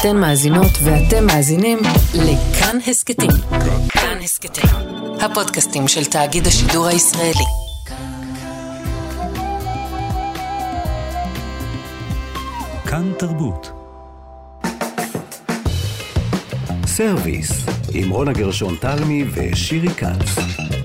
אתן מאזינות ואתם מאזינים לכאן הסכתים. כאן הסכתים, הפודקאסטים של תאגיד השידור הישראלי. כאן תרבות. סרוויס, עם רונה גרשון תלמי ושירי כץ.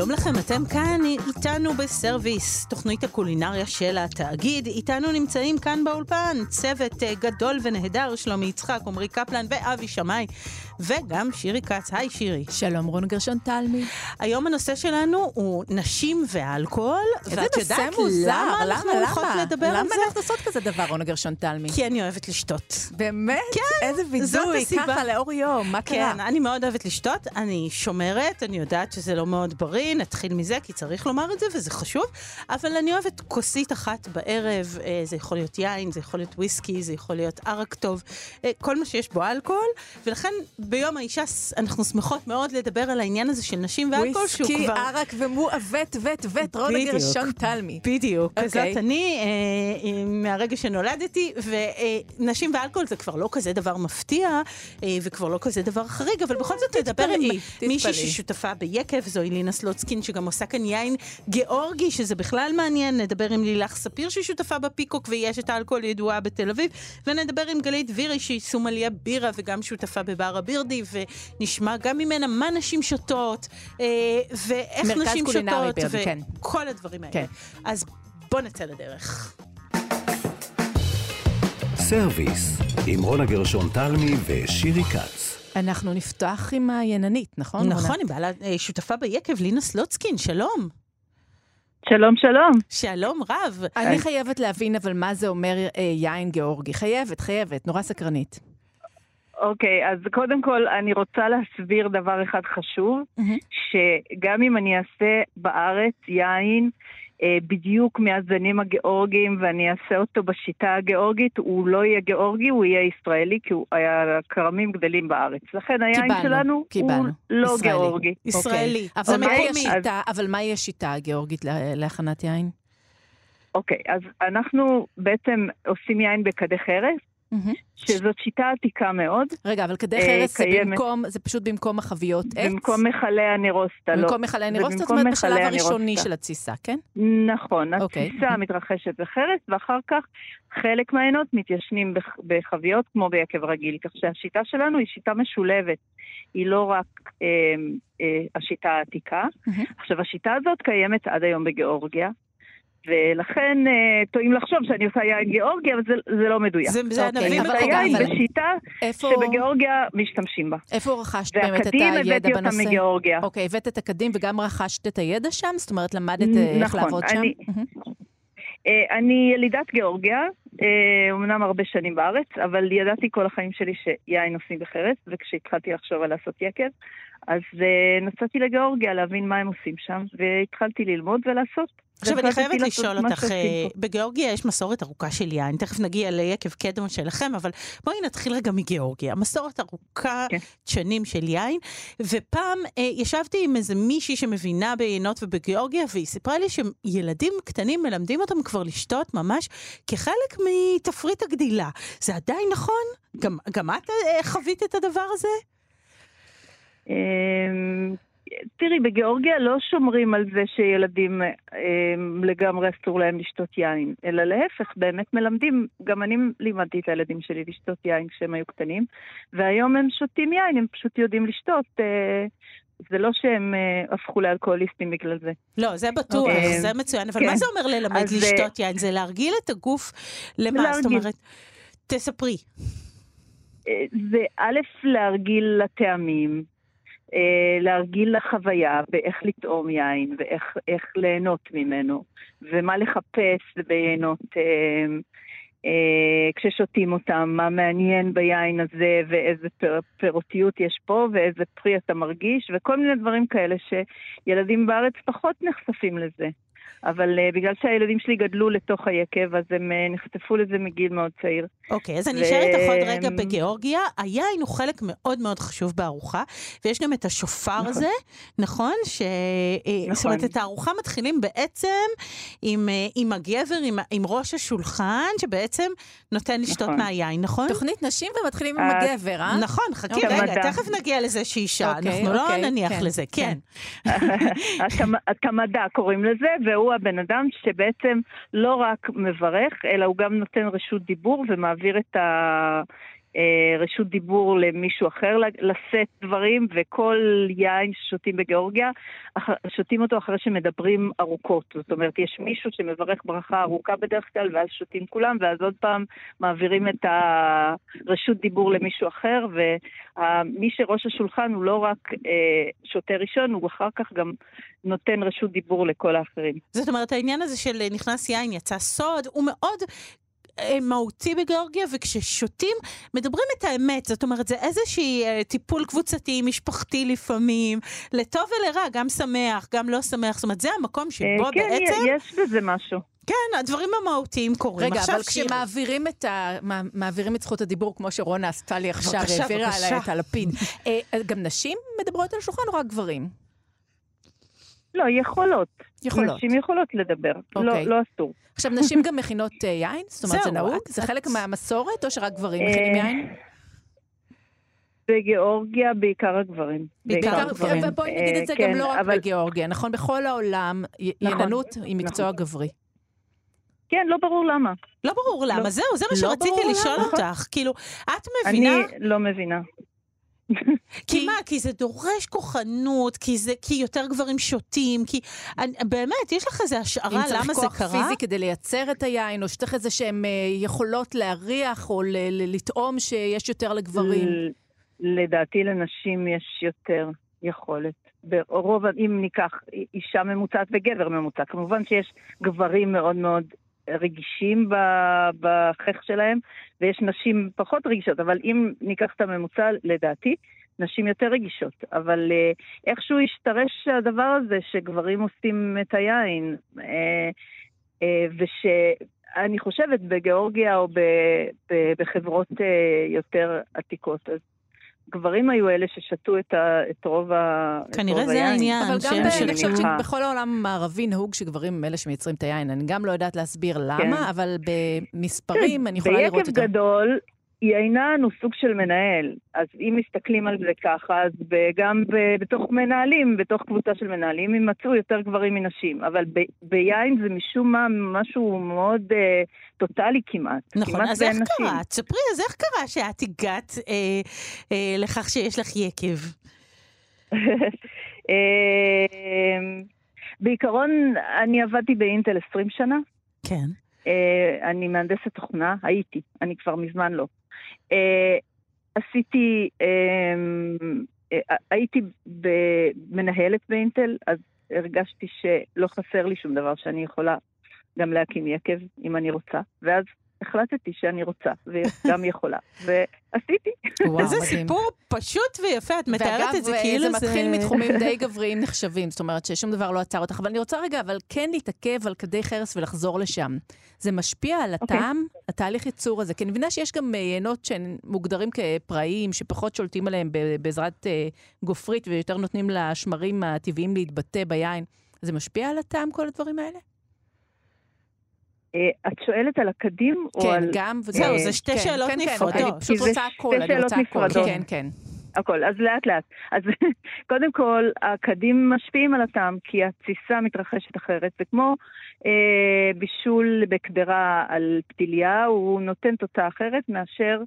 שלום לכם, אתם כאן איתנו בסרוויס, תוכנית הקולינריה של התאגיד. איתנו נמצאים כאן באולפן צוות אה, גדול ונהדר, שלומי יצחק, עמרי קפלן ואבי שמאי, וגם שירי כץ. היי שירי. שלום רון גרשון תלמי. היום הנושא שלנו הוא נשים ואלכוהול, איזה נושא מוזר, למה אנחנו הולכות לדבר למה על זה? למה אנחנו עושות כזה דבר, רון גרשון תלמי? כי אני אוהבת לשתות. באמת? כן, איזה וידוי. ככה לאור יום, מה קרה? כן, אני מאוד אוהבת לשתות, אני שומרת, אני יודעת שזה לא מאוד בריא, נתחיל מזה, כי צריך לומר את זה, וזה חשוב, אבל אני אוהבת כוסית אחת בערב, אה, זה יכול להיות יין, זה יכול להיות וויסקי, זה יכול להיות ערק טוב, אה, כל מה שיש בו אלכוהול, ולכן ביום האישה אנחנו שמחות מאוד לדבר על העניין הזה של נשים ואלכוהול, שהוא וויסקי, כבר... ערק ומועוות, וט, וט, בדיוק. גרשון תלמי. בדיוק, אוקיי. okay. זאת אני אה, אה, מהרגע שנולדתי, ונשים ואלכוהול זה כבר לא כזה דבר מפתיע, אה, וכבר לא כזה דבר חריג, אבל בכל זאת נדבר עם מישהי. ששותפה ביקב, זו אלינה סלוצקין, שגם עושה כאן יין גיאורגי, שזה בכלל מעניין, נדבר עם לילך ספיר ששותפה בפיקוק, ויש את האלכוהול ידועה בתל אביב, ונדבר עם גלית וירי, שהיא סומליה בירה וגם שותפה בבר הבירדי, ונשמע גם ממנה מה נשים שותות, אה, ואיך נשים שותות, בירדי, כן. וכל הדברים האלה. כן. אז בוא נצא לדרך. סרוויס, עם רונה גרשון תלמי ושירי כץ. אנחנו נפתח עם הייננית, נכון? נכון, היא בעלת אה, שותפה ביקב, לינה סלוצקין, שלום. שלום, שלום. שלום רב. אני חייבת להבין אבל מה זה אומר אה, יין גיאורגי. חייבת, חייבת, נורא סקרנית. אוקיי, אז קודם כל אני רוצה להסביר דבר אחד חשוב, מהמם. שגם אם אני אעשה בארץ יין אה, בדיוק מהזנים הגיאורגיים ואני אעשה אותו בשיטה הגיאורגית, הוא לא יהיה גיאורגי, הוא יהיה ישראלי, כי הוא- הכרמים גדלים בארץ. לכן היין קיבלנו, שלנו קיבלנו. הוא לא ישראלי. גיאורגי. ישראלי. אוקיי. זה אבל מהי מקומי. השיטה, אבל מהי השיטה הגיאורגית לה- להכנת יין? אוקיי, אז אנחנו בעצם עושים יין בכדי חרס, מהמם. שזאת שיטה עתיקה מאוד. רגע, אבל כדי אה, חרס זה קיימת. במקום, זה פשוט במקום החביות עץ? במקום מכלי הנרוסטה, לא. במקום מכלי זה נירוסטה, זאת אומרת בשלב הראשוני הנירוסטה. של התסיסה, כן? נכון, אוקיי. התסיסה מתרחשת בחרס, ואחר כך חלק מהעינות מתיישנים בח- בחביות כמו ביקב רגיל, כך שהשיטה שלנו היא שיטה משולבת, היא לא רק אה, אה, השיטה העתיקה. מהמם. עכשיו, השיטה הזאת קיימת עד היום בגיאורגיה, ולכן אה, טועים לחשוב שאני עושה יין גיאורגי, אבל זה, זה לא מדויק. זה זה אוקיי, ענבים רגע, יין אבל- בשיטה איפה... שבגיאורגיה משתמשים בה. איפה רכשת באמת את והקדים הידע הבאתי אותם בנושא? מגיאורגיה. אוקיי, הבאת את הקדים וגם רכשת את הידע שם? זאת אומרת, למדת אה, איך נכון, לעבוד שם? אני-. אה, אני ילידת גיאורגיה, אמנם הרבה שנים בארץ, אבל ידעתי כל החיים שלי שיין עושים בחרס, וכשהתחלתי לחשוב על לעשות יקב, אז נסעתי לגיאורגיה להבין מה הם עושים שם, והתחלתי ללמוד ולעשות. עכשיו, אני חייבת לשאול אותך, אה. בגיאורגיה יש מסורת ארוכה של יין, תכף נגיע ליקב קדם שלכם, אבל בואי נתחיל רגע מגיאורגיה. מסורת ארוכה כן. שנים של יין, ופעם אה, ישבתי עם איזה מישהי שמבינה ביינות ובגיאורגיה, והיא סיפרה לי שילדים קטנים מלמדים אותם כבר לשתות ממש כחלק מתפריט הגדילה. זה עדיין נכון? גם, גם את אה, חווית את הדבר הזה? תראי, בגיאורגיה לא שומרים על זה שילדים אמ, לגמרי אסור להם לשתות יין, אלא להפך, באמת מלמדים, גם אני לימדתי את הילדים שלי לשתות יין כשהם היו קטנים, והיום הם שותים יין, הם פשוט יודעים לשתות. אה, זה לא שהם אה, הפכו לאלכוהוליסטים בגלל זה. לא, זה בטוח, אוקיי. זה מצוין, אבל כן. מה זה אומר ללמד לשתות יין? זה להרגיל את הגוף למה? זאת להרגיל. אומרת, תספרי. אה, זה א', להרגיל לטעמים, אה, להרגיל לחוויה באיך לטעום יין ואיך איך ליהנות ממנו, ומה לחפש ביינות אה, אה, כששותים אותם, מה מעניין ביין הזה ואיזה פר, פירותיות יש פה ואיזה פרי אתה מרגיש, וכל מיני דברים כאלה שילדים בארץ פחות נחשפים לזה. אבל uh, בגלל שהילדים שלי גדלו לתוך היקב, אז הם uh, נחשפו לזה מגיל מאוד צעיר. אוקיי, אז אני אשאר איתך עוד רגע בגיאורגיה. היין הוא חלק מאוד מאוד חשוב בארוחה, ויש גם את השופר הזה, נכון? ש... נכון. זאת אומרת, את הארוחה מתחילים בעצם עם, עם הגבר, עם, עם ראש השולחן, שבעצם נותן לשתות נכון. מהיין, נכון? תוכנית נשים ומתחילים עם הגבר, אה? נכון, חכי רגע, תכף נגיע לזה שאישה, אוקיי, אנחנו לא אוקיי, נניח כן, לזה, כן. התמדה קוראים לזה, והוא הבן אדם שבעצם לא רק מברך, אלא הוא גם נותן רשות דיבור ומעביר את ה... אה, רשות דיבור למישהו אחר לשאת דברים, וכל יין ששותים בגיאורגיה, שותים אותו אחרי שמדברים ארוכות. זאת אומרת, יש מישהו שמברך ברכה ארוכה בדרך כלל, ואז שותים כולם, ואז עוד פעם מעבירים את הרשות דיבור למישהו אחר, ומי שראש השולחן הוא לא רק אה, שותה ראשון, הוא אחר כך גם נותן רשות דיבור לכל האחרים. זאת אומרת, העניין הזה של נכנס יין, יצא סוד, הוא מאוד אה, מהותי בגיאורגיה, וכששותים, מדברים את האמת. זאת אומרת, זה איזשהי אה, טיפול קבוצתי, משפחתי לפעמים, לטוב ולרע, גם שמח, גם לא שמח. זאת אומרת, זה המקום שבו אה, כן, בעצם... כן, יש בזה משהו. כן, הדברים המהותיים קורים. רגע, אבל שיר... כשמעבירים את, ה... מעבירים את זכות הדיבור, כמו שרונה עשתה לי עכשיו, העבירה עליי את הלפיד, גם נשים מדברות על השולחן או רק גברים? לא, יכולות. יכולות. נשים יכולות לדבר, okay. לא, אוקיי. לא אסור. עכשיו, נשים גם מכינות uh, יין? זאת אומרת, זה נהוג? זה חלק מהמסורת, או שרק גברים מכינים אה, יין? בגיאורגיה בעיקר הגברים. בעיקר הגברים. ובואי נגיד את זה גם כן, לא רק בגיאורגיה, נכון? בכל העולם, נכון, יננות היא מקצוע נכון. גברי. כן, לא ברור למה. לא ברור למה, לא. זהו, זה מה שרציתי לשאול אותך. כאילו, את מבינה... אני לא מבינה. כי מה? כי זה דורש כוחנות, כי, זה, כי יותר גברים שותים, כי אני, באמת, יש לך איזו השערה למה זה קרה? אם צריך כוח פיזי כדי לייצר את היין, או שצריך איזה שהן אה, יכולות להריח, או ל, ל, לטעום שיש יותר לגברים. לדעתי לנשים יש יותר יכולת. ברוב, אם ניקח אישה ממוצעת וגבר ממוצע, כמובן שיש גברים מאוד מאוד רגישים בחך שלהם, ויש נשים פחות רגישות, אבל אם ניקח את הממוצע, לדעתי, נשים יותר רגישות. אבל אה, איכשהו השתרש הדבר הזה שגברים עושים את היין, אה, אה, ושאני חושבת בגיאורגיה או בחברות יותר עתיקות, אז גברים היו אלה ששתו את, ה, את רוב היין. כנראה זה העניין. אבל גם אני חושבת שבכל העולם המערבי נהוג שגברים הם אלה שמייצרים את היין. אני גם לא יודעת להסביר למה, כן. אבל במספרים אני יכולה לראות את זה. ביקב גדול, יינן הוא סוג של מנהל, אז אם מסתכלים על זה ככה, אז גם בתוך מנהלים, בתוך קבוצה של מנהלים, יימצאו יותר גברים מנשים. אבל ביין זה משום מה משהו מאוד אה, טוטאלי כמעט. נכון, כמעט אז איך נשים. קרה? תספרי, אז איך קרה שאת הגעת אה, אה, לכך שיש לך יקב? אה, בעיקרון, אני עבדתי באינטל 20 שנה. כן. Uh, אני מהנדסת תוכנה, הייתי, אני כבר מזמן לא. אה, עשיתי, אה, אה, הייתי מנהלת באינטל, אז הרגשתי שלא חסר לי שום דבר שאני יכולה גם להקים יקב אם אני רוצה, ואז החלטתי שאני רוצה, וגם יכולה, ועשיתי. וואו, איזה סיפור פשוט ויפה, את מתארת את זה כאילו זה... ואגב, זה מתחיל מתחומים די גבריים נחשבים, זאת אומרת ששום דבר לא עצר אותך, אבל אני רוצה רגע, אבל כן להתעכב על כדי חרס ולחזור לשם. זה משפיע על אוקיי. הטעם, okay. התהליך ייצור הזה, כי אני מבינה שיש גם יינות שהן מוגדרים כפראיים, שפחות שולטים עליהם בעזרת uh, גופרית, ויותר נותנים לשמרים הטבעיים להתבטא ביין. זה משפיע על הטעם, כל הדברים האלה? אה, את שואלת על הקדים כן, או על... כן, גם, וזהו, זה שתי כן, שאלות כן, נפרדות. כן, אני פשוט רוצה הכל, אני רוצה הכל. כן, כן. הכל, אז לאט לאט. אז קודם כל, הקדים משפיעים על הטעם, כי התסיסה מתרחשת אחרת. זה כמו אה, בישול בקדרה על פתיליה, הוא נותן תוצאה אחרת מאשר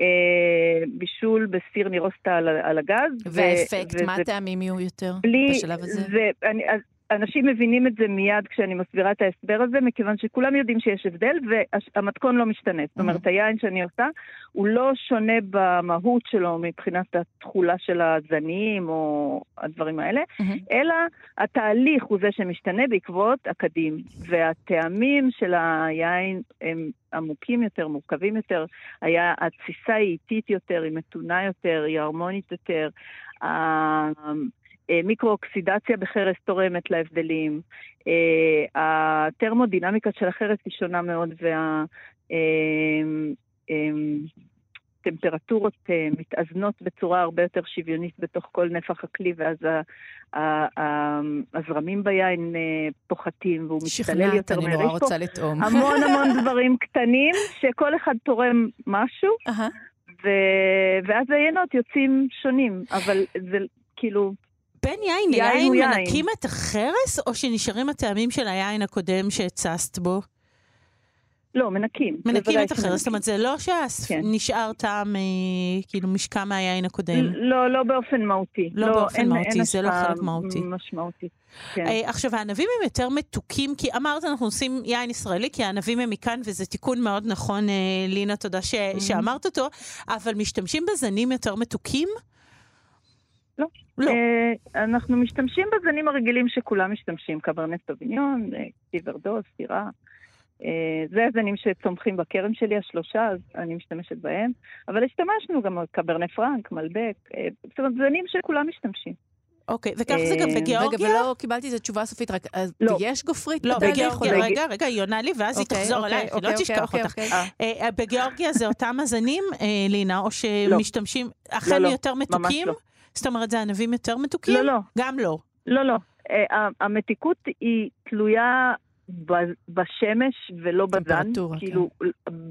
אה, בישול בסיר נירוסטה על, על הגז. והאפקט, ו- מה הטעמים יהיו יותר בלי, בשלב הזה? זה, אני, אז, אנשים מבינים את זה מיד כשאני מסבירה את ההסבר הזה, מכיוון שכולם יודעים שיש הבדל והמתכון לא משתנה. זאת אומרת, היין שאני עושה הוא לא שונה במהות שלו מבחינת התכולה של הזנים או הדברים האלה, אלא התהליך הוא זה שמשתנה בעקבות הקדים. והטעמים של היין הם עמוקים יותר, מורכבים יותר. היה, התסיסה היא איטית יותר, היא מתונה יותר, היא הרמונית יותר. אה, מיקרואוקסידציה בחרס תורמת להבדלים. אה, הטרמודינמיקה של החרס היא שונה מאוד, וה... טמפרטורות מתאזנות בצורה הרבה יותר שוויונית בתוך כל נפח הכלי, ואז הזרמים ביין פוחתים והוא מצטלל יותר מהר. שכנעת, אני נורא רוצה לטעום. המון המון דברים קטנים, שכל אחד תורם משהו, ואז העיינות יוצאים שונים, אבל זה כאילו... בין יין ליין מנקים את החרס, או שנשארים הטעמים של היין הקודם שהצסת בו? לא, מנקים. מנקים את החרס, זאת אומרת, זה לא שנשאר כן. טעם, אה, כאילו, משקע מהיין הקודם. לא, לא באופן מהותי. לא, לא באופן אין, מהותי, אין זה לא חלק מהותי. משמעותי. כן. אה, עכשיו, הענבים הם יותר מתוקים, כי אמרת, אנחנו עושים יין ישראלי, כי הענבים הם מכאן, וזה תיקון מאוד נכון, אה, לינה, תודה ש, mm-hmm. שאמרת אותו, אבל משתמשים בזנים יותר מתוקים? לא. לא. Uh, אנחנו משתמשים בזנים הרגילים שכולם משתמשים, קברנט סוביניון, טיברדו, סטירה. Uh, זה הזנים שצומחים בכרם שלי, השלושה, אז אני משתמשת בהם. אבל השתמשנו גם קברנט פרנק, מלבק, uh, זאת אומרת, זנים שכולם משתמשים. אוקיי, וכך זה גם בגיאורגיה? רגע, ולא קיבלתי את התשובה הסופית, רק לא. יש גופרית לא, בגיאורגיה, רגע, רגע, היא עונה לי, ואז היא אוקיי, תחזור אוקיי, אליי, היא לא אוקיי, תשכח אותך. אה, בגיאורגיה זה אותם הזנים, אה, לינה, או שמשתמשים, אכן יותר מתוקים? זאת אומרת, זה ענבים יותר מתוקים? לא, לא. גם לא. לא, לא. אה, המתיקות היא תלויה בשמש ולא בזן. כאילו,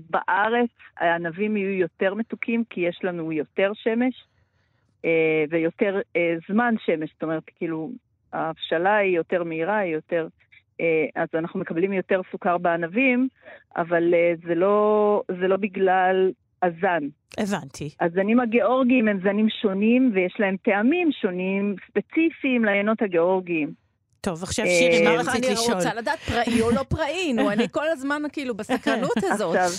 בארץ הענבים יהיו יותר מתוקים כי יש לנו יותר שמש. אה, ויותר אה, זמן שמש, זאת אומרת, כאילו, ההבשלה היא יותר מהירה, היא יותר... אז אנחנו מקבלים יותר סוכר בענבים, אבל זה לא, זה לא בגלל הזן. הבנתי. הזנים הגיאורגיים הם זנים שונים, ויש להם טעמים שונים, ספציפיים לעיינות הגיאורגיים. טוב, עכשיו שירי, מה רצית לשאול? אני רוצה לדעת פראי או לא פראי, נו, אני כל הזמן כאילו בסקרנות הזאת. עכשיו,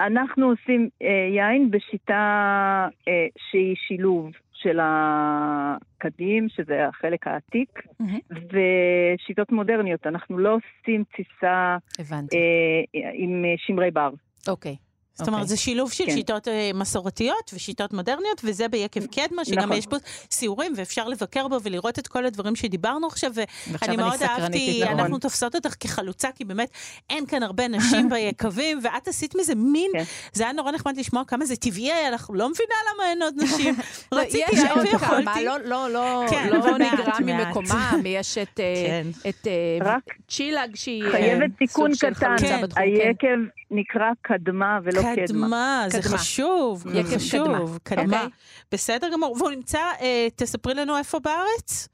אנחנו עושים אה, יין בשיטה אה, שהיא שילוב של הקדים, שזה החלק העתיק. ושיטות מודרניות. אנחנו לא עושים תסיסה אה, עם שמרי בר. אוקיי. זאת אומרת, okay. אוקיי. זה שילוב של כן. שיטות uh, מסורתיות ושיטות מודרניות, וזה ביקב קדמה, שגם נכון. יש בו סיורים, ואפשר לבקר בו ולראות את כל הדברים שדיברנו עכשיו, ואני מאוד אהבתי, נכון. אנחנו תופסות אותך כחלוצה, כי באמת אין כאן הרבה נשים ביקבים, ואת עשית מזה מין, כן. זה היה נורא נחמד לשמוע כמה זה טבעי היה לך, לא מבינה למה אין עוד נשים. רציתי עוד ויכולתי. לא, לא, לא, כן, לא נגרע ממקומם, יש את, אה, כן. את אה, צ'ילאג שהיא... חייבת תיקון קטן, היקב נקרא קדמה ולא קדמה. קדמה, זה חשוב, חשוב, קדמה. אוקיי. בסדר גמור. והוא נמצא, אה, תספרי לנו איפה בארץ?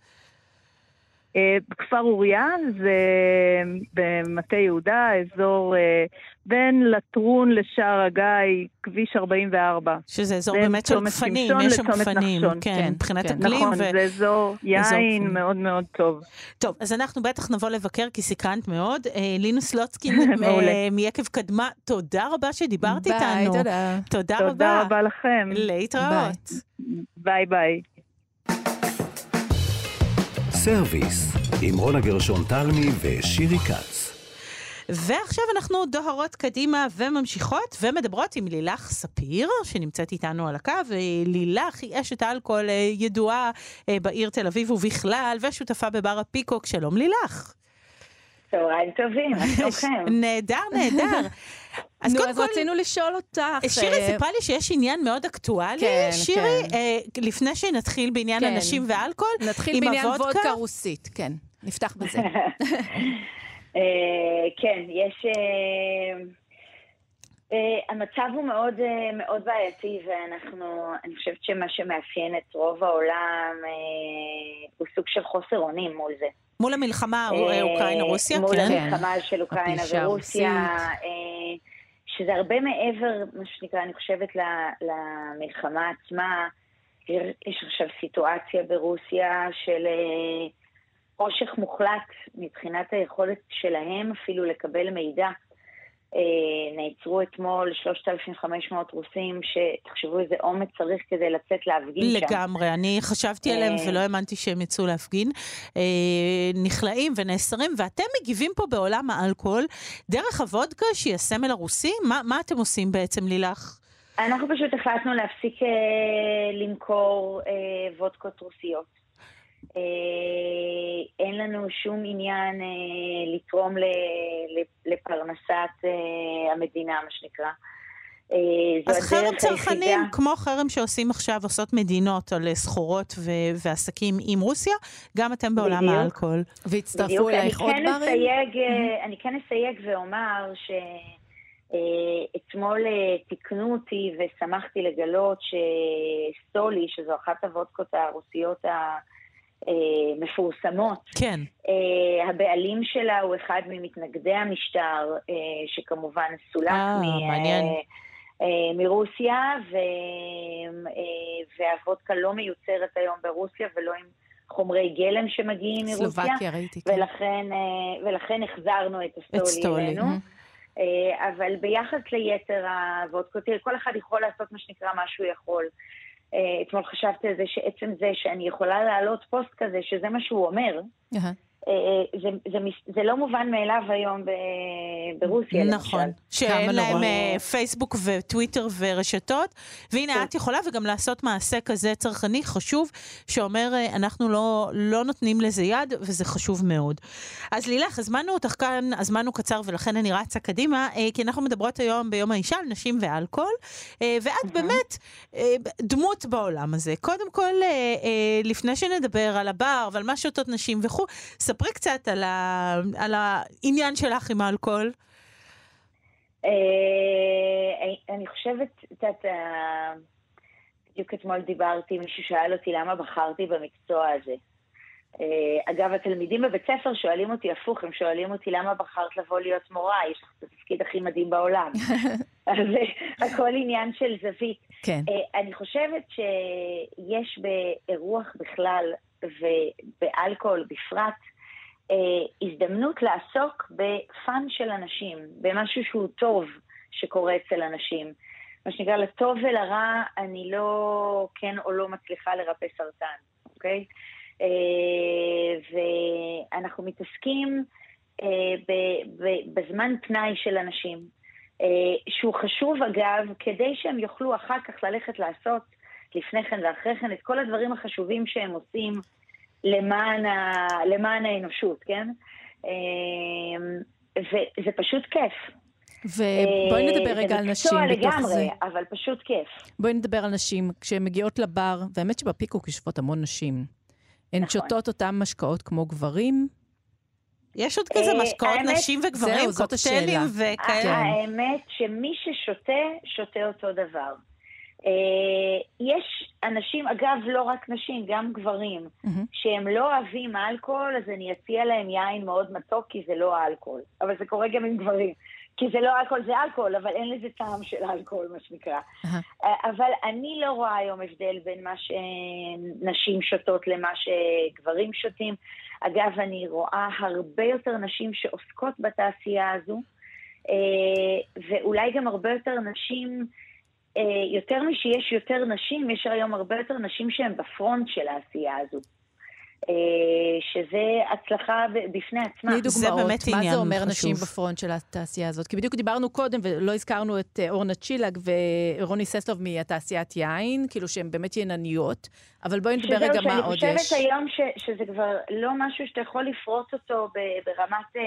אה, אוריה, זה במטה יהודה, אזור אה, בין לטרון לשער הגיא, כביש 44. שזה אזור באמת של גפנים, יש שם גפנים, כן, כן, מבחינת כן. אקלים. נכון, ו... זה אזור יין אזור מאוד מאוד טוב. טוב, אז אנחנו בטח נבוא לבקר, כי סיכנת מאוד. אה, לינה סלוצקין מיקב קדמה, תודה רבה שדיברת איתנו. ביי, תודה. תודה רבה. תודה רבה לכם. להתראות. ביי ביי. סרוויס, עם רונה גרשון תלמי ושירי כץ. ועכשיו אנחנו דוהרות קדימה וממשיכות ומדברות עם לילך ספיר, שנמצאת איתנו על הקו. לילך היא אשת אלכוהול אה, ידועה אה, בעיר תל אביב ובכלל, ושותפה בבר הפיקוק. שלום לילך. צהריים טובים, מה שלומכם? נהדר, נהדר. אז נו, אז כל... רצינו לשאול אותך... שירי אה, סיפרה לי שיש עניין מאוד אקטואלי, כן, שירי, כן. אה, לפני שנתחיל בעניין כן. הנשים ואלכוהול, נתחיל בעניין וודקה רוסית, כן, נפתח בזה. אה, כן, יש... אה, אה, המצב הוא מאוד, uh, מאוד בעייתי, ואנחנו, אני חושבת שמה שמאפיין את רוב העולם uh, הוא סוג של חוסר אונים מול זה. מול המלחמה אוקראינה-רוסיה, מול כן. מול המלחמה של אוקראינה ורוסיה, שזה הרבה מעבר, מה שנקרא, אני חושבת, למלחמה עצמה. יש עכשיו סיטואציה ברוסיה של חושך מוחלט מבחינת היכולת שלהם אפילו לקבל מידע. אה, נעצרו אתמול 3,500 רוסים, שתחשבו איזה אומץ צריך כדי לצאת להפגין לגמרי, שם. לגמרי, אני חשבתי עליהם אה, ולא האמנתי שהם יצאו להפגין. אה, נכלאים ונאסרים, ואתם מגיבים פה בעולם האלכוהול דרך הוודקה שהיא הסמל הרוסי? מה, מה אתם עושים בעצם, לילך? אנחנו פשוט החלטנו להפסיק אה, למכור אה, וודקות רוסיות. אין לנו שום עניין לתרום לפרנסת המדינה, מה שנקרא. אז חרם צרכנים, כמו חרם שעושים עכשיו, עושות מדינות על סחורות ו- ועסקים עם רוסיה, גם אתם בעולם בדיוק. האלכוהול. והצטרפו אלייך עוד כן ברים? אסייג, mm-hmm. אני כן אסייג ואומר שאתמול תיקנו אותי ושמחתי לגלות שסטולי, שזו אחת הוודקות הרוסיות ה... מפורסמות. כן. הבעלים שלה הוא אחד ממתנגדי המשטר, שכמובן סולק אה, מעניין. אה, מרוסיה, ו... אה, והוודקה לא מיוצרת היום ברוסיה ולא עם חומרי גלם שמגיעים מרוסיה. סלובקיה, ראיתי. כן. ולכן, אה, ולכן החזרנו את הסטולי, את סטולי אלינו. Mm-hmm. אבל ביחס ליתר הוודקות, כל אחד יכול לעשות מה שנקרא מה שהוא יכול. אתמול חשבתי על זה שעצם זה שאני יכולה להעלות פוסט כזה, שזה מה שהוא אומר, uh-huh. זה, זה, זה לא מובן מאליו היום ברוסיה, נכון, למשל. שאין להם uh, פייסבוק וטוויטר ורשתות, והנה כן. את יכולה וגם לעשות מעשה כזה צרכני חשוב, שאומר אנחנו לא, לא נותנים לזה יד, וזה חשוב מאוד. אז לילך, הזמנו אותך כאן, הזמן הוא קצר ולכן אני רצה קדימה, כי אנחנו מדברות היום ביום האישה על נשים ואלכוהול, ואת באמת דמות בעולם הזה. קודם כל, לפני שנדבר על הבר ועל מה שותות נשים וכו', ספרי קצת על, ה... על העניין שלך עם האלכוהול. אה, אני חושבת, את יודעת, אה, בדיוק אתמול דיברתי, מישהו שאל אותי למה בחרתי במקצוע הזה. אה, אגב, התלמידים בבית ספר שואלים אותי הפוך, הם שואלים אותי למה בחרת לבוא להיות מורה, יש לך את התפקיד הכי מדהים בעולם. אז הכל עניין של זווית. כן. אני חושבת שיש באירוח בכלל ובאלכוהול בפרט, אה, הזדמנות לעסוק בפאן של אנשים, במשהו שהוא טוב שקורה אצל אנשים. מה שנקרא, לטוב ולרע, אני לא כן או לא מצליחה לרפא סרטן, אוקיי? אה, ואנחנו מתעסקים אה, בזמן פנאי של אנשים, שהוא חשוב אגב, כדי שהם יוכלו אחר כך ללכת לעשות לפני כן ואחרי כן את כל הדברים החשובים שהם עושים למען, ה, למען האנושות, כן? אמ, וזה פשוט כיף. ובואי אה, נדבר רגע על נשים בתוך לגמרי, זה. אבל פשוט כיף. בואי נדבר על נשים. כשהן מגיעות לבר, והאמת שבפיקוק יושבות המון נשים, הן נכון. שותות אותן משקאות כמו גברים? יש עוד כזה אה, משקאות נשים וגברים, קוקטיילים וכאלה. האמת שמי ששותה, שותה אותו דבר. אה, יש אנשים, אגב, לא רק נשים, גם גברים, mm-hmm. שהם לא אוהבים אלכוהול, אז אני אציע להם יין מאוד מתוק, כי זה לא אלכוהול. אבל זה קורה גם עם גברים. כי זה לא אלכוהול, זה אלכוהול, אבל אין לזה טעם של אלכוהול, מה שנקרא. Uh-huh. אבל אני לא רואה היום הבדל בין מה שנשים שותות למה שגברים שותים. אגב, אני רואה הרבה יותר נשים שעוסקות בתעשייה הזו, אה, ואולי גם הרבה יותר נשים... אה, יותר משיש יותר נשים, יש היום הרבה יותר נשים שהן בפרונט של העשייה הזו. אה, שזה הצלחה בפני עצמה. תני דוגמאות, מה זה אומר חשוב. נשים בפרונט של התעשייה הזאת? כי בדיוק דיברנו קודם, ולא הזכרנו את אה, אורנה צ'ילג ורוני ססלוב מהתעשיית יין, כאילו שהן באמת ינניות, אבל בואי נדבר רגע מה עוד יש. שאני חושבת היום ש, שזה כבר לא משהו שאתה יכול לפרוט אותו ברמת... אה,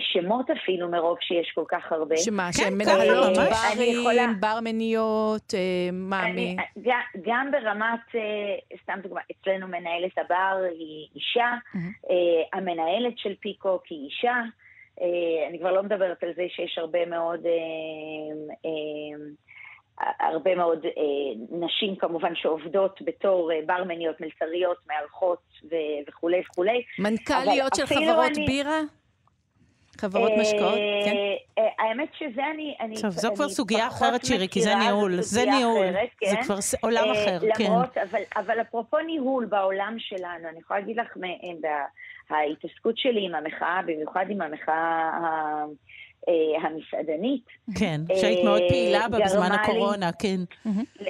שמות אפילו מרוב שיש כל כך הרבה. שמה, כן, שהן מנהלות ברים, יכולה... ברמניות, אה, מה, אני, מ... גם ברמת, אה, סתם דוגמא, אצלנו מנהלת הבר היא אישה, mm-hmm. המנהלת של פיקוק היא אישה, אני כבר לא מדברת על זה שיש הרבה מאוד... הרבה מאוד אה, נשים כמובן שעובדות בתור אה, ברמניות, מלצריות, מארחות וכולי וכולי. מנכ"ליות של חברות אני... בירה? חברות משקאות, כן? אה, האמת שזה אני... טוב, זו כבר סוגיה אחרת, שירי, כי זה ניהול. זה ניהול. זה כן? כבר עולם אה, אחר, כן. למרות, אבל אפרופו ניהול בעולם שלנו, אני יכולה להגיד לך, ההתעסקות שלי עם המחאה, במיוחד עם המחאה אה, המסעדנית. כן, שהיית מאוד פעילה בה בזמן הקורונה, כן.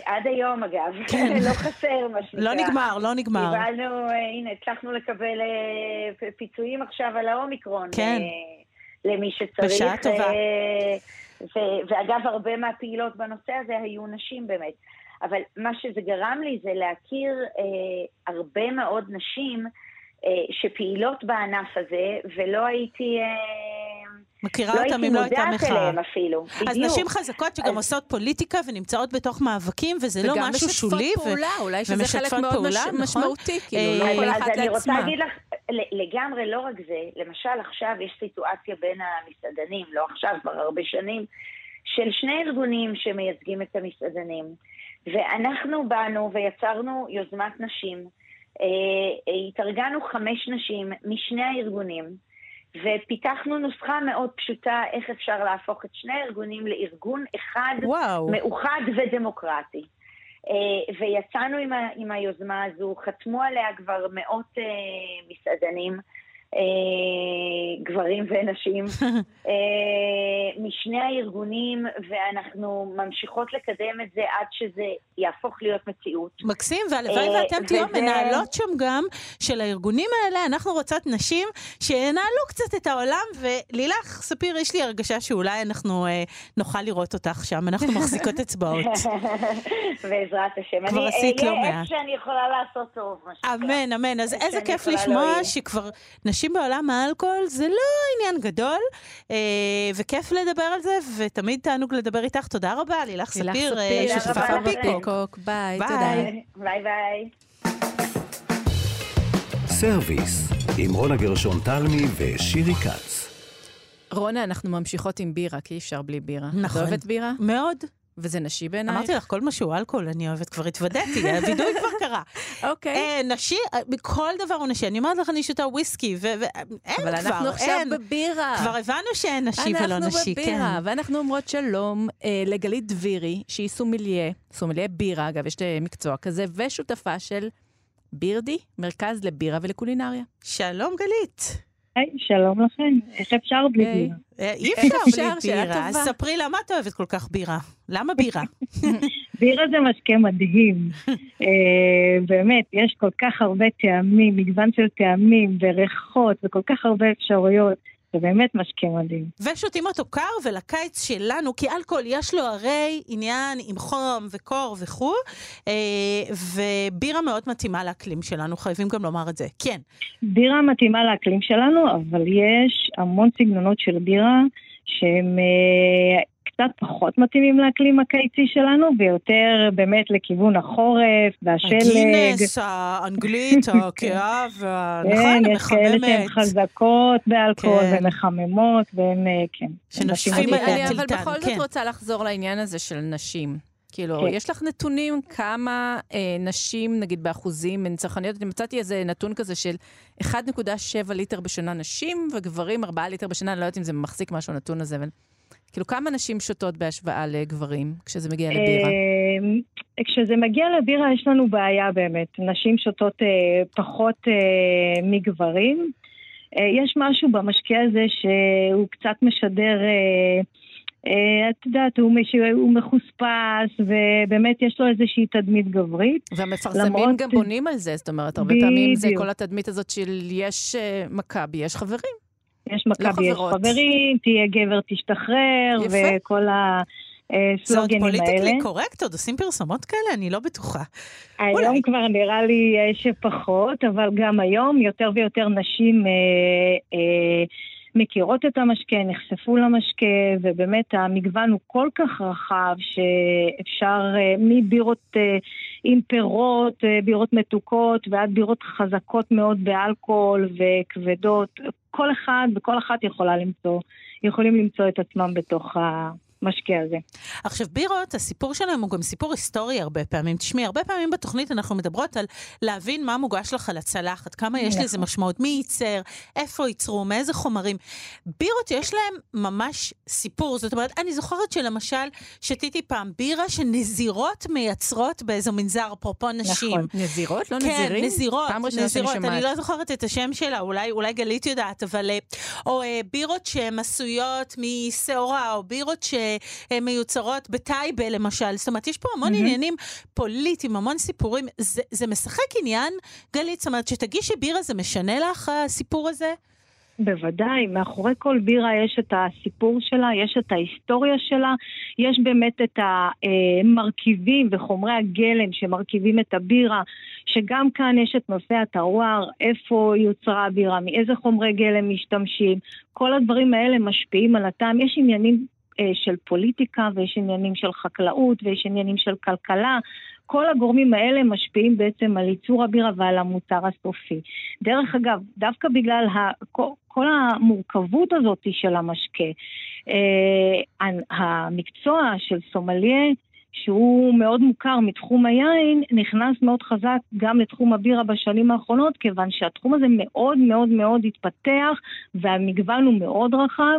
עד היום, אגב. כן. לא חסר, מה שנקרא. לא נגמר, לא נגמר. קיבלנו, הנה, הצלחנו לקבל פיצויים עכשיו על האומיקרון. כן. למי שצריך. בשעה טובה. ו- ואגב, הרבה מהפעילות בנושא הזה היו נשים באמת. אבל מה שזה גרם לי זה להכיר אה, הרבה מאוד נשים אה, שפעילות בענף הזה, ולא הייתי... אה, מכירה לא אותם אם לא הייתה מחאה. לא הייתי מודעת אליהם אפילו, אז בדיוק. נשים חזקות שגם אז... עושות פוליטיקה ונמצאות בתוך מאבקים, וזה לא משהו שולי. וגם משתפות פעולה, אולי שזה חלק מאוד פעולה, מש... נכון? משמעותי, כאילו, לא כל אחת לעצמה. אז אני רוצה להגיד לך, לגמרי לא רק זה, למשל עכשיו יש סיטואציה בין המסעדנים, לא עכשיו, כבר הרבה שנים, של שני ארגונים שמייצגים את המסעדנים. ואנחנו באנו ויצרנו יוזמת נשים. אה, אה, התארגנו חמש נשים משני הארגונים, ופיתחנו נוסחה מאוד פשוטה איך אפשר להפוך את שני הארגונים לארגון אחד וואו. מאוחד ודמוקרטי. Uh, ויצאנו עם, ה, עם היוזמה הזו, חתמו עליה כבר מאות uh, מסעדנים. אה, גברים ונשים אה, משני הארגונים, ואנחנו ממשיכות לקדם את זה עד שזה יהפוך להיות מציאות. מקסים, והלוואי אה, ואתם תהיו מנהלות שם גם של הארגונים האלה. אנחנו רוצות נשים שינהלו קצת את העולם, ולילך, ספיר, יש לי הרגשה שאולי אנחנו נוכל לראות אותך שם, אנחנו מחזיקות אצבעות. בעזרת השם. כבר עשית לא מעט. יהיה איפה שאני יכולה לעשות טוב, מה שנקרא. אמן, אמן. אז איזה כיף לשמוע שכבר נשים בעולם האלכוהול זה לא עניין גדול, אה, וכיף לדבר על זה, ותמיד תענוג לדבר איתך. תודה רבה, לילך ספיר, אה, שותפה בפיקוק. ביי, תודה. ביי ביי. סרוויס, עם רונה גרשון תלמי ושירי כץ. רונה, אנחנו ממשיכות עם בירה, כי אי אפשר בלי בירה. נכון. את אוהבת בירה? מאוד. וזה נשי בעינייך? אמרתי לך, כל מה שהוא אלכוהול אני אוהבת, כבר התוודיתי, הווידוי כבר קרה. אוקיי. אה, נשי, אה, כל דבר הוא נשי. אני אומרת לך, אני שותה וויסקי, ואין כבר, אבל אנחנו עכשיו בבירה. כבר הבנו שאין נשי ולא נשי, כן. אנחנו בבירה, ואנחנו אומרות שלום אה, לגלית דבירי, שהיא סומלייה, סומלייה בירה, אגב, יש מקצוע כזה, ושותפה של בירדי, מרכז לבירה ולקולינריה. שלום, גלית. היי, שלום לכם. איך אפשר בלי בירה? אה, אי אפשר בלי בירה. אז ספרי למה את אוהבת כל כך בירה? למה בירה? בירה זה משקה מדהים. אה, באמת, יש כל כך הרבה טעמים, מגוון של טעמים וריחות וכל כך הרבה אפשרויות. זה באמת משקה מדהים. ושותים אותו קר, ולקיץ שלנו, כי אלכוהול יש לו הרי עניין עם חום וקור וכו', אה, ובירה מאוד מתאימה לאקלים שלנו, חייבים גם לומר את זה. כן. בירה מתאימה לאקלים שלנו, אבל יש המון סגנונות של בירה שהם אה, קצת פחות מתאימים לאקלים הקיצי שלנו, ויותר באמת לכיוון החורף והשלג. הגינס, האנגלית, הכאב, נכון, המחממת. כן, יש כאלה שהן חזקות באלכוהול כן. ומחממות, והן, אה, כן. עליה טלטן, אבל בכל זאת כן. רוצה לחזור לעניין הזה של נשים. כאילו, כן. יש לך נתונים כמה אה, נשים, נגיד באחוזים, הן צרכניות? אני מצאתי איזה נתון כזה של 1.7 ליטר בשנה נשים, וגברים 4 ליטר בשנה, אני לא יודעת אם זה מחזיק משהו, הנתון הזה, אבל... כאילו, כמה נשים שותות בהשוואה לגברים כשזה מגיע לבירה? אמ, כשזה מגיע לבירה יש לנו בעיה באמת. נשים שותות אה, פחות אה, מגברים. אה, יש משהו במשקה הזה שהוא קצת משדר... את יודעת, הוא, הוא מחוספס, ובאמת יש לו איזושהי תדמית גברית. והמפרסמים למרות... גם בונים על זה, זאת אומרת, הרבה בדיוק. פעמים זה כל התדמית הזאת של יש מכבי, יש חברים. יש מכבי, יש חברים, תהיה גבר, תשתחרר, וכל ה... סלוגנים האלה. זה עוד פוליטיקלי קורקט? עוד עושים פרסומות כאלה? אני לא בטוחה. היום אולי. כבר נראה לי שפחות, אבל גם היום יותר ויותר נשים אה, אה, מכירות את המשקה, נחשפו למשקה, ובאמת המגוון הוא כל כך רחב שאפשר אה, מבירות אה, עם פירות, אה, בירות מתוקות, ועד בירות חזקות מאוד באלכוהול וכבדות. כל אחד וכל אחת יכולה למצוא, יכולים למצוא את עצמם בתוך ה... המשקה הזה. עכשיו, בירות, הסיפור שלהם הוא גם סיפור היסטורי הרבה פעמים. תשמעי, הרבה פעמים בתוכנית אנחנו מדברות על להבין מה מוגש לך על הצלחת, כמה יש לזה נכון. משמעות, מי ייצר, איפה ייצרו, מאיזה חומרים. בירות יש להם ממש סיפור. זאת אומרת, אני זוכרת שלמשל, שתיתי פעם בירה שנזירות מייצרות באיזו מנזר, אפרופו נשים. נכון. נזירות? לא כן, נזירים? כן, נזירות, פעם נזירות. אני לא זוכרת את השם שלה, אולי, אולי גלית יודעת, אבל... אה, או אה, בירות שהן עשויות משעורה, או בירות ש... מיוצרות בטייבה למשל. זאת אומרת, יש פה המון mm-hmm. עניינים פוליטיים, המון סיפורים. זה, זה משחק עניין, גלית? זאת אומרת, שתגישי בירה זה משנה לך, הסיפור הזה? בוודאי, מאחורי כל בירה יש את הסיפור שלה, יש את ההיסטוריה שלה, יש באמת את המרכיבים וחומרי הגלם שמרכיבים את הבירה, שגם כאן יש את נושא הטרואר, איפה יוצרה הבירה, מאיזה חומרי גלם משתמשים, כל הדברים האלה משפיעים על הטעם. יש עניינים אה, של פוליטיקה ויש עניינים של חקלאות ויש עניינים של כלכלה. כל הגורמים האלה משפיעים בעצם על ייצור הבירה ועל המוצר הסופי. דרך אגב, דווקא בגלל ה, כל המורכבות הזאת של המשקה, אה, המקצוע של סומליה, שהוא מאוד מוכר מתחום היין, נכנס מאוד חזק גם לתחום הבירה בשנים האחרונות, כיוון שהתחום הזה מאוד מאוד מאוד התפתח והמגוון הוא מאוד רחב,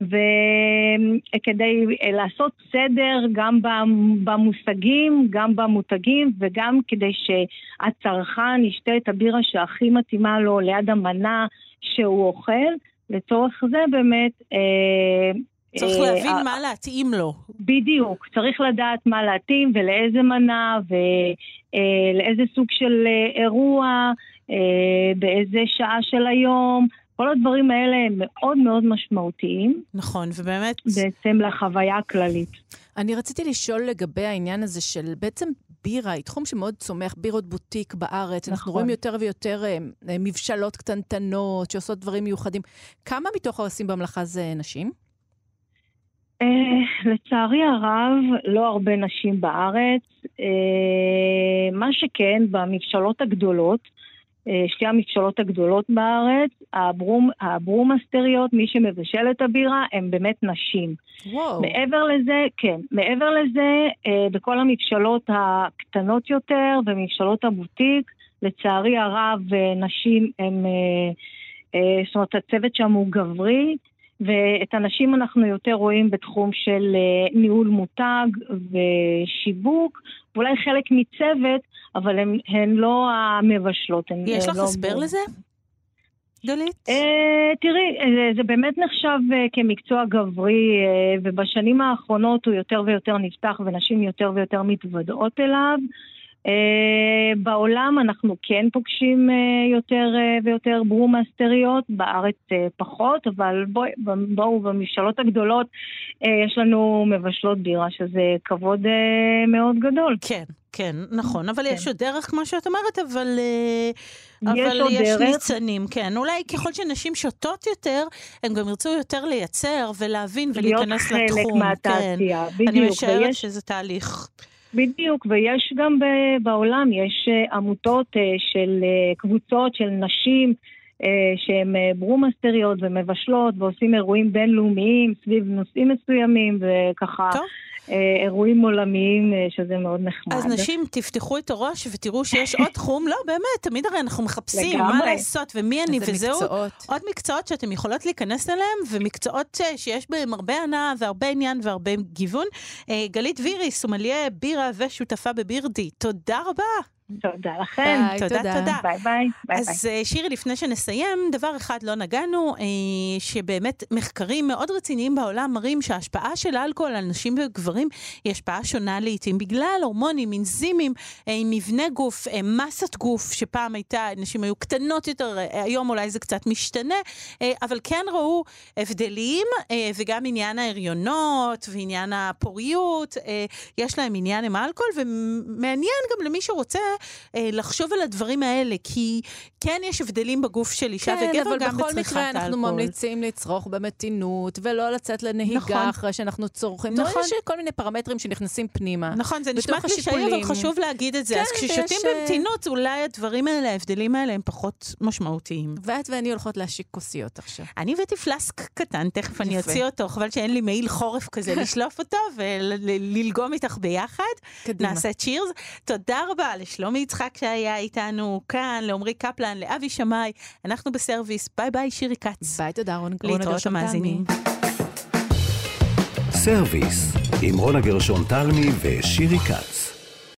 וכדי לעשות סדר גם במושגים, גם במותגים, וגם כדי שהצרכן ישתה את הבירה שהכי מתאימה לו ליד המנה שהוא אוכל, לצורך זה באמת... אה, צריך אה, להבין אה, מה להתאים לו. בדיוק, צריך לדעת מה להתאים ולאיזה מנה ולאיזה סוג של אירוע, באיזה שעה של היום. כל הדברים האלה הם מאוד מאוד משמעותיים. נכון, ובאמת... בעצם לחוויה הכללית. אני רציתי לשאול לגבי העניין הזה של בעצם בירה, היא תחום שמאוד צומח, בירות בוטיק בארץ. נכון. אנחנו רואים יותר ויותר אה, אה, מבשלות קטנטנות שעושות דברים מיוחדים. כמה מתוך העושים במלאכה זה נשים? Uh, לצערי הרב, לא הרבה נשים בארץ. מה שכן, במבשלות הגדולות, אה, שתי המקשולות הגדולות בארץ, הברום, הברומסטריות, מי שמבשל את הבירה, הם באמת נשים. וואו. מעבר לזה, כן, מעבר לזה, אה, בכל המבשלות הקטנות יותר ומבשלות הבוטיק, לצערי הרב, אה, נשים הם, זאת אומרת, הצוות שם הוא גברי, ואת הנשים אנחנו יותר רואים בתחום של ניהול מותג ושיווק, ואולי חלק מצוות, אבל הן, הן לא המבשלות. הן, יש לך לא הסבר לזה? גלית? Uh, תראי, זה, זה באמת נחשב uh, כמקצוע גברי, uh, ובשנים האחרונות הוא יותר ויותר נפתח ונשים יותר ויותר מתוודעות אליו. Uh, בעולם אנחנו כן פוגשים uh, יותר uh, ויותר ברומאסטריות, בארץ פחות, אבל בואו, בוא, בממשלות הגדולות יש לנו מבשלות בירה, שזה כבוד מאוד גדול. כן, כן, נכון, אבל כן. יש עוד דרך, כמו שאת אומרת, אבל... יש אבל יש דרך. ניצנים, כן. אולי ככל שנשים שותות יותר, הם גם ירצו יותר לייצר ולהבין ולהיכנס לתחום. להיות חלק מהתעשייה, כן. בדיוק. אני משערת ויש... שזה תהליך. בדיוק, ויש גם בעולם, יש אה, עמותות אה, של אה, קבוצות של נשים שהן ברומסטריות ומבשלות ועושים אירועים בינלאומיים סביב נושאים מסוימים וככה... טוב. אה, אירועים עולמיים, אה, שזה מאוד נחמד. אז נשים, תפתחו את הראש ותראו שיש עוד תחום. לא, באמת, תמיד הרי אנחנו מחפשים לגמרי. מה לעשות ומי אני, וזהו מקצועות. עוד מקצועות שאתם יכולות להיכנס אליהם, ומקצועות אה, שיש בהם הרבה הנאה והרבה עניין והרבה גיוון. גלית וירי, סומליה, בירה ושותפה בבירדי, תודה רבה. תודה לכם. ביי, תודה, תודה. תודה. ביי ביי. אז ביי. שירי, לפני שנסיים, דבר אחד לא נגענו, אה, שבאמת מחקרים מאוד רציניים בעולם מראים שההשפעה של אלכוהול על נשים וגברים היא השפעה שונה לעיתים, בגלל הורמונים, אנזימים, אה, מבנה גוף, אה, מסת גוף, שפעם הייתה, נשים היו קטנות יותר, היום אולי זה קצת משתנה, אבל כן ראו הבדלים, וגם עניין ההריונות ועניין הפוריות, יש להם עניין עם האלכוהול, ומעניין גם למי שרוצה אה, לחשוב על הדברים האלה, כי כן יש הבדלים בגוף של אישה כן, וגבר גם בצריכת האלכוהול. כן, אבל בכל מקרה אנחנו ממליצים לצרוך במתינות, ולא לצאת לנהיגה נכון. אחרי שאנחנו צורכים. נכון. לא, יש כל מיני פרמטרים שנכנסים פנימה. נכון, זה נשמע קלישאי, אבל חשוב להגיד את זה. כן, אז כששותים ויש... אה, במתינות, אולי הדברים האלה, ההבדלים האלה, הם פחות משמעותיים. ואת ואני הולכות להשיק כוסיות עכשיו. אני הבאתי פלסק קטן, תכף יפה. אני אוציא אותו, חבל שאין לי מעיל חורף כזה לשלוף אותו וללגום איתך ביחד. קדימה. נעשה cheers. תודה רבה לשלומי יצחק שהיה איתנו כאן, לעמרי קפלן, לאבי שמאי, אנחנו בסרוויס, ביי ביי שירי כץ. ביי, תודה רונה גרשון. להתראות המאזינים. סרוויס, עם רונה גרשון תלמי ושירי כץ.